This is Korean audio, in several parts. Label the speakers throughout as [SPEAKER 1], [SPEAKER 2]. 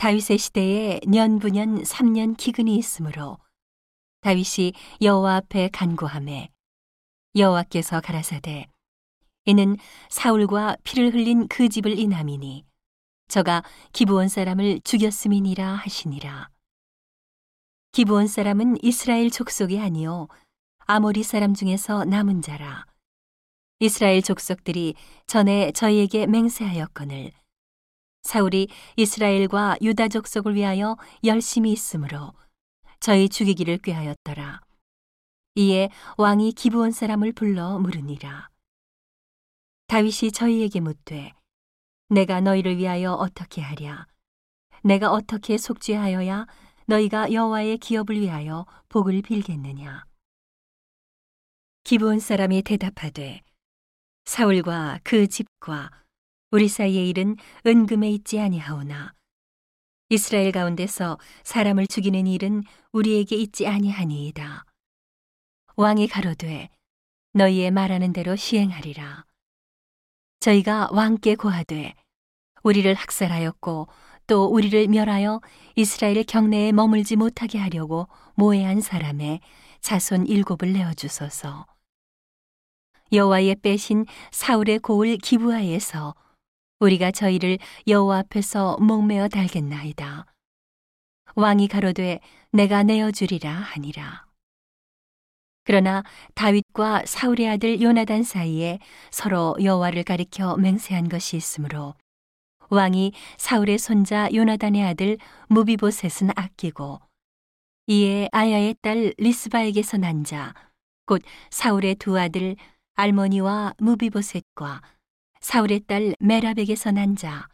[SPEAKER 1] 다윗의 시대에 년부년 3년 기근이 있으므로 다윗이 여호와 앞에 간구함에 여호와께서 가라사대 이는 사울과 피를 흘린 그 집을 인함이니 저가 기브온 사람을 죽였음이니라 하시니라. 기브온 사람은 이스라엘 족속이 아니요 아모리 사람 중에서 남은 자라. 이스라엘 족속들이 전에 저희에게 맹세하였거늘 사울이 이스라엘과 유다 족속을 위하여 열심히 있으므로 저희 죽이기를 꾀하였더라. 이에 왕이 기브온 사람을 불러 물으니라. 다윗이 저희에게 묻되 내가 너희를 위하여 어떻게 하랴? 내가 어떻게 속죄하여야 너희가 여호와의 기업을 위하여 복을 빌겠느냐? 기브온 사람이 대답하되 사울과 그 집과 우리 사이의 일은 은금에 있지 아니하오나 이스라엘 가운데서 사람을 죽이는 일은 우리에게 있지 아니하니이다. 왕이 가로되 너희의 말하는 대로 시행하리라. 저희가 왕께 고하되 우리를 학살하였고 또 우리를 멸하여 이스라엘 경내에 머물지 못하게 하려고 모해한 사람의 자손 일곱을 내어 주소서. 여호와의 빼신 사울의 고을 기부하에서 우리가 저희를 여호와 앞에서 목매어 달겠나이다. 왕이 가로되 내가 내어 주리라 하니라. 그러나 다윗과 사울의 아들 요나단 사이에 서로 여호와를 가리켜 맹세한 것이 있으므로 왕이 사울의 손자 요나단의 아들 무비보셋은 아끼고 이에 아야의 딸 리스바에게서 난 자 곧 사울의 두 아들 알모니와 무비보셋과 사울의 딸 메라백에서 난 자,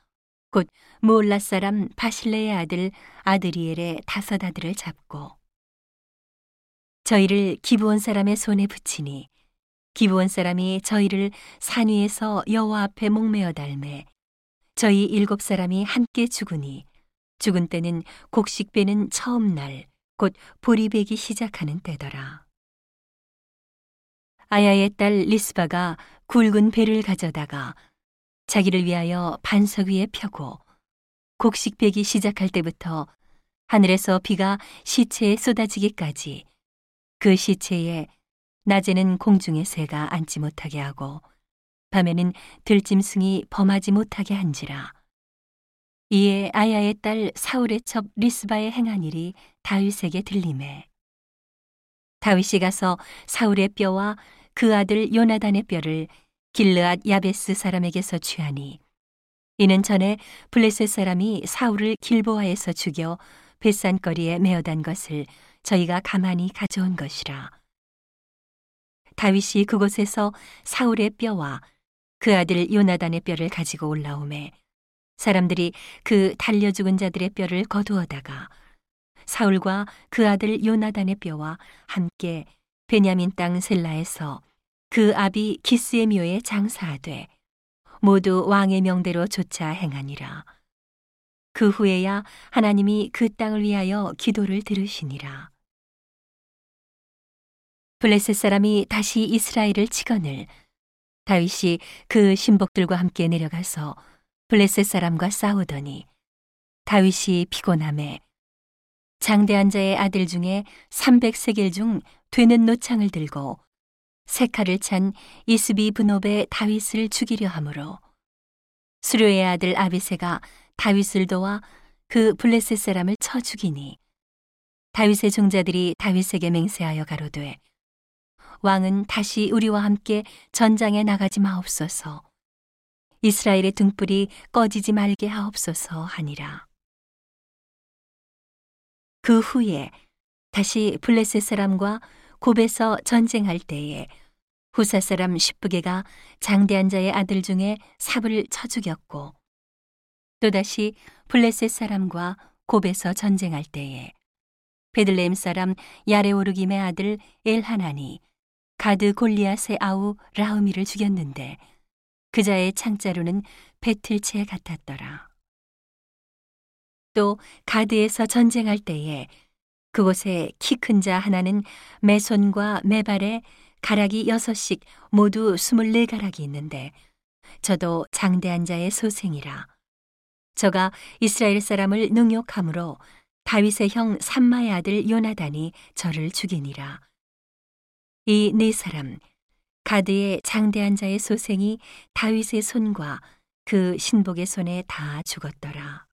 [SPEAKER 1] 곧 무올라 사람 바실레의 아들 아드리엘의 다섯 아들을 잡고 저희를 기브온 사람의 손에 붙이니 기브온 사람이 저희를 산 위에서 여호와 앞에 목매어 달매 저희 일곱 사람이 함께 죽으니 죽은 때는 곡식 배는 처음 날 곧 보리 배기 시작하는 때더라. 아야의 딸 리스바가 굵은 배를 가져다가 자기를 위하여 반석 위에 펴고 곡식 배기 시작할 때부터 하늘에서 비가 시체에 쏟아지기까지 그 시체에 낮에는 공중의 새가 앉지 못하게 하고 밤에는 들짐승이 범하지 못하게 한지라. 이에 아야의 딸 사울의 첩 리스바의 행한 일이 다윗에게 들림에 다윗이 가서 사울의 뼈와 그 아들 요나단의 뼈를 길르앗 야베스 사람에게서 취하니 이는 전에 블레셋 사람이 사울을 길보아에서 죽여 뱃산거리에 메어단 것을 저희가 가만히 가져온 것이라. 다윗이 그곳에서 사울의 뼈와 그 아들 요나단의 뼈를 가지고 올라오매 사람들이 그 달려 죽은 자들의 뼈를 거두어다가 사울과 그 아들 요나단의 뼈와 함께 베냐민 땅 셀라에서 그 아비 기스의 묘에 장사하되 모두 왕의 명대로 조차 행하니라. 그 후에야 하나님이 그 땅을 위하여 기도를 들으시니라. 블레셋 사람이 다시 이스라엘을 치거늘 다윗이 그 신복들과 함께 내려가서 블레셋 사람과 싸우더니 다윗이 피곤함에 장대한 자의 아들 중에 300세겔 중 되는 노창을 들고 세 칼을 찬 이스비 분업의 다윗을 죽이려 하므로 수료의 아들 아비세가 다윗을 도와 그 블레셋 사람을 쳐 죽이니 다윗의 종자들이 다윗에게 맹세하여 가로되 왕은 다시 우리와 함께 전장에 나가지 마옵소서. 이스라엘의 등불이 꺼지지 말게 하옵소서 하니라 그 후에 다시 블레셋 사람과 곱에서 전쟁할 때에 후사 사람 십부게가 장대한 자의 아들 중에 삽을 쳐 죽였고 또다시 블레셋 사람과 곱에서 전쟁할 때에 베들레헴 사람 야레오르김의 아들 엘하나니 가드 골리앗의 아우 라우미를 죽였는데 그자의 창자루는 배틀채 같았더라. 또 가드에서 전쟁할 때에 그곳에 키 큰 자 하나는 매손과 매발에 가락이 여섯씩 모두 스물네 가락이 있는데 저도 장대한 자의 소생이라 저가 이스라엘 사람을 능욕함으로 다윗의 형 삼마의 아들 요나단이 저를 죽이니라. 이 네 사람 가드의 장대한 자의 소생이 다윗의 손과 그 신복의 손에 다 죽었더라.